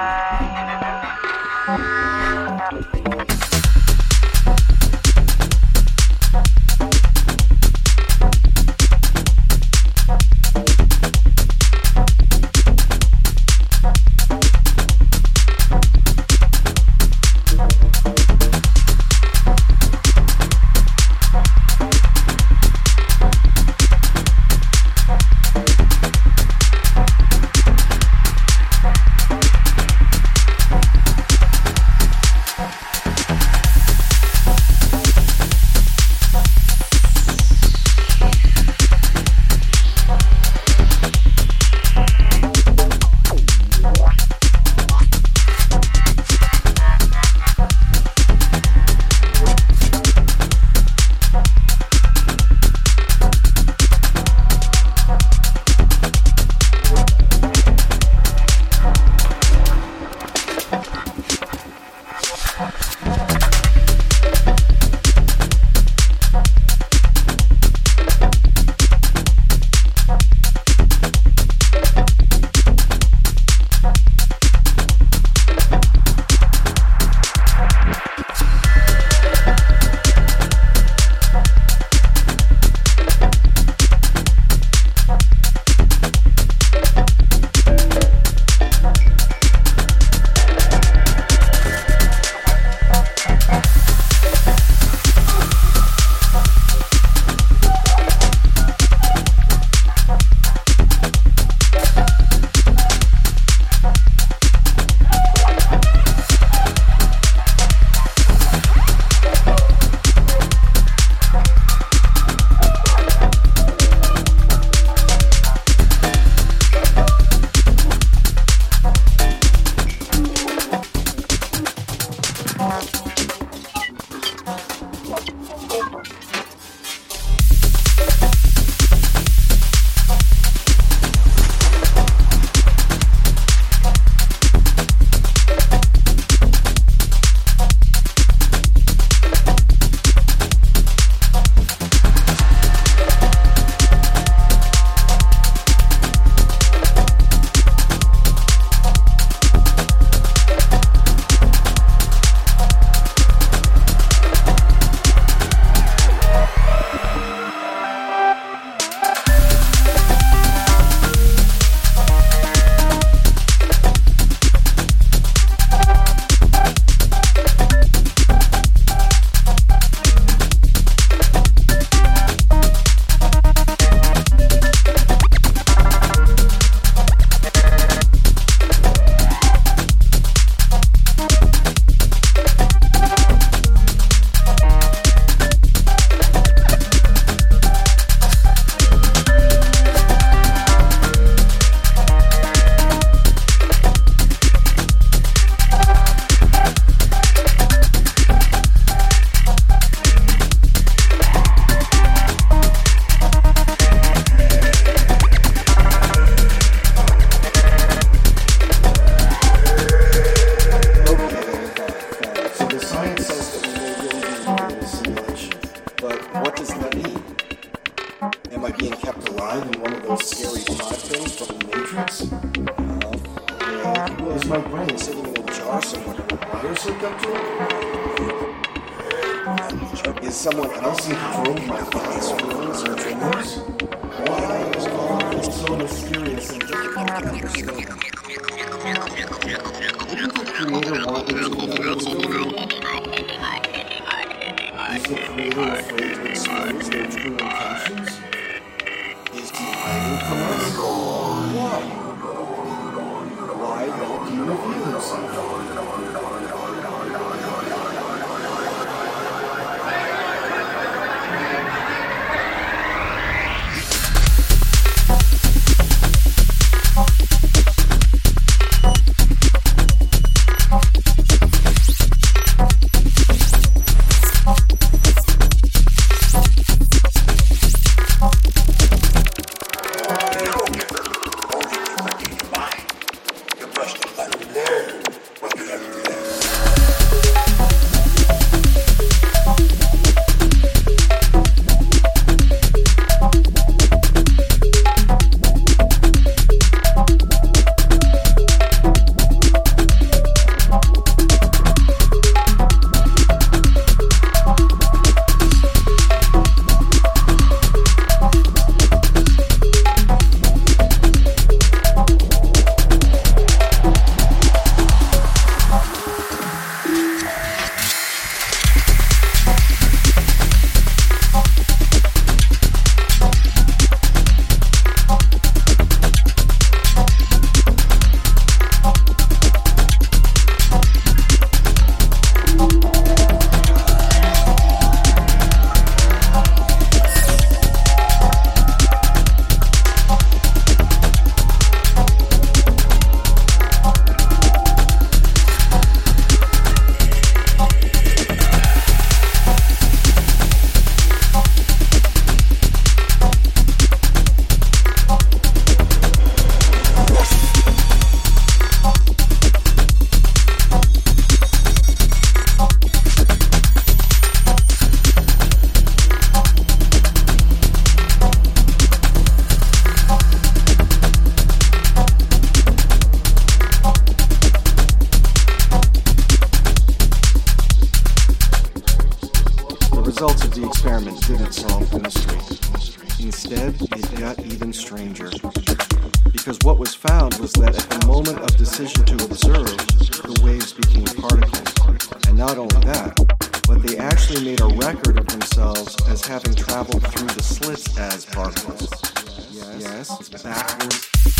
Bye. Am I being kept alive in one of those scary pod things from the Matrix? Uh, or is my brain sitting in a jar somewhere with wires hooked up to it? Is someone else in control of my thoughts, feelings, or dreams? Why is all this so mysterious and difficult to understand? Didn't solve the mystery. Instead, it got even stranger. Because what was found was that at the moment of decision to observe, the waves became particles. And not only that, but they actually made a record of themselves as having traveled through the slits as particles. Yes, yes backwards.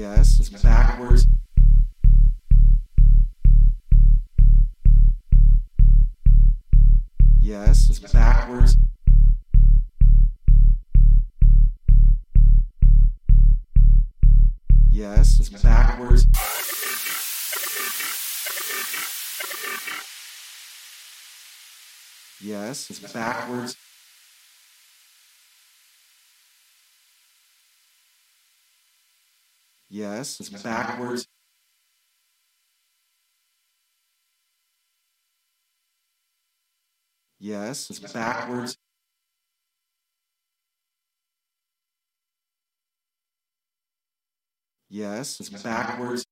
Yes, it's backwards. Yes, it's backwards. Yes, it's backwards. Yes, it's backwards. Yes, it's backwards. Yes, it's backwards. Yes, it's backwards.